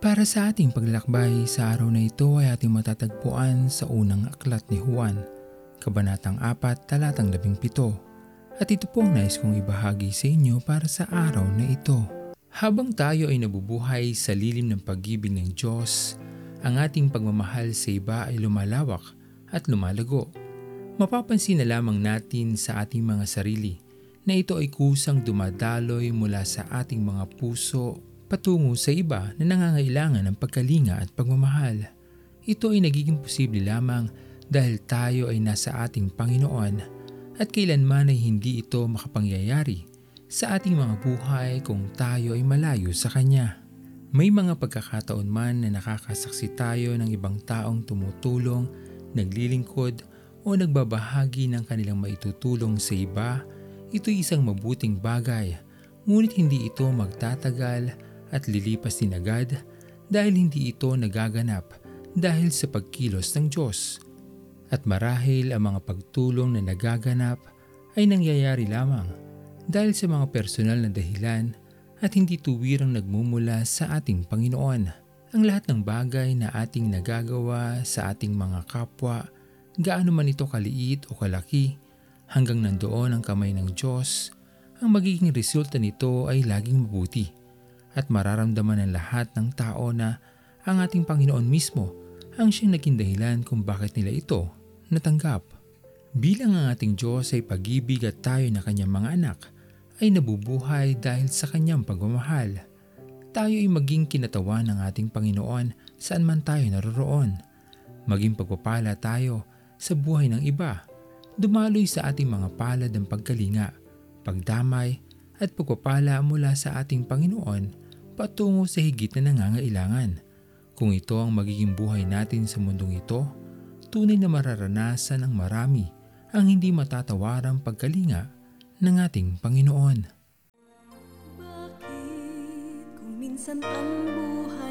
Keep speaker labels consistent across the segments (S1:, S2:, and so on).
S1: Para sa ating paglalakbay sa araw na ito ay ating matatagpuan sa unang aklat ni Juan, Kabanatang 4, Talatang 17. At ito po ang nais kong ibahagi sa inyo para sa araw na ito. Habang tayo ay nabubuhay sa lilim ng pag-ibig ng Diyos, ang ating pagmamahal sa iba ay lumalawak at lumalago. Mapapansin na lamang natin sa ating mga sarili na ito ay kusang dumadaloy mula sa ating mga puso patungo sa iba na nangangailangan ng pagkalinga at pagmamahal. Ito ay nagiging posible lamang dahil tayo ay nasa ating Panginoon at kailanman ay hindi ito makapangyayari sa ating mga buhay kung tayo ay malayo sa Kanya. May mga pagkakataon man na nakakasaksi tayo ng ibang taong tumutulong, naglilingkod o nagbabahagi ng kanilang maitutulong sa iba, ito'y isang mabuting bagay, ngunit hindi ito magtatagal at lilipas din agad dahil hindi ito nagaganap dahil sa pagkilos ng Diyos. At marahil ang mga pagtulong na nagaganap ay nangyayari lamang dahil sa mga personal na dahilan at hindi tuwirang nagmumula sa ating Panginoon. Ang lahat ng bagay na ating nagagawa sa ating mga kapwa, gaano man ito kaliit o kalaki, hanggang nandoon ang kamay ng Diyos, ang magiging resulta nito ay laging mabuti at mararamdaman ng lahat ng tao na ang ating Panginoon mismo ang siyang naging dahilan kung bakit nila ito natanggap. Bilang ang ating Diyos ay pag-ibig at tayo na kanyang mga anak ay nabubuhay dahil sa kanyang pagmamahal. Tayo ay maging kinatawan ng ating Panginoon saan man tayo naroroon. Maging pagpapala tayo sa buhay ng iba. Dumaloy sa ating mga palad ang pagkalinga, pagdamay at pagpapala mula sa ating Panginoon patungo sa higit na nangangailangan. Kung ito ang magiging buhay natin sa mundong ito, tunay na mararanasan ng marami ang hindi matatawarang pagkalinga ng ating Panginoon.
S2: Bakit kung minsan ang buhay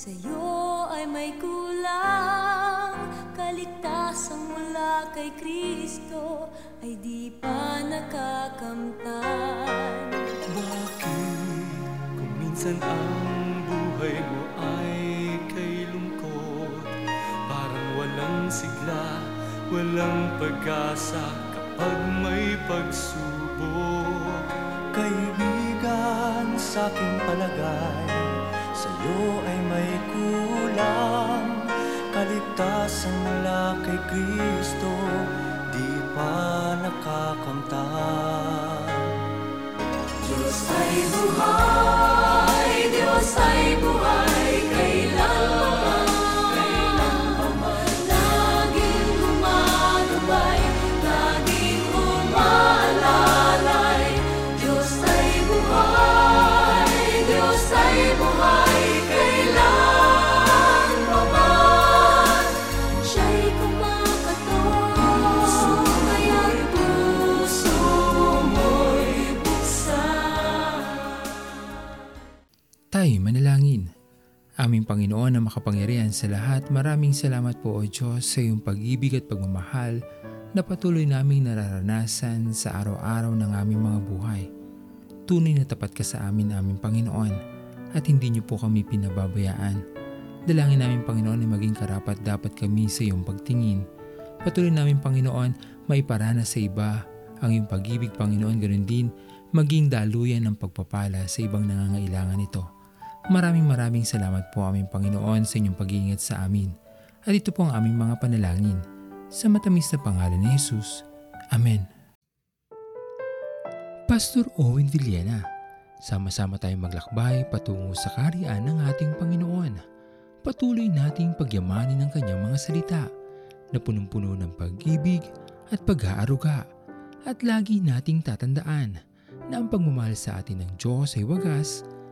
S2: Sa'yo ay may kulang. Kaligtasan mula kay Kristo Ay di pa nakakamtan.
S3: Bakit kung minsan ang buhay mo ay kay lungkot? Parang walang sigla, walang pag-asa kapag may pagsubok.
S4: Kaibigan sa aking palagay Sa'yo ay may kulang. Kaligtasan mula kay Kristo Di pa nakakamtan
S2: Diyos ay buhay,
S1: Tayo manalangin. Aming Panginoon na makapangyarihan sa lahat, maraming salamat po o Diyos sa iyong pag-ibig at pagmamahal na patuloy naming nararanasan sa araw-araw ng aming mga buhay. Tunay na tapat ka sa amin aming Panginoon at hindi niyo po kami pinababayaan. Dalangin namin Panginoon na maging karapat dapat kami sa iyong pagtingin. Patuloy namin Panginoon maiparana sa iba ang iyong pag-ibig Panginoon ganoon din maging daluyan ng pagpapala sa ibang nangangailangan nito. Maraming maraming salamat po aming Panginoon sa inyong pag-iingat sa amin. At ito po ang aming mga panalangin. Sa matamis na pangalan ni Jesus. Amen. Pastor Owen Villena, sama-sama tayong maglakbay patungo sa kariyan ng ating Panginoon. Patuloy nating pagyamanin ang kanyang mga salita na punong-puno ng pag-ibig at pag-aaruga. At lagi nating tatandaan na ang pagmamahal sa atin ng Diyos ay wagas,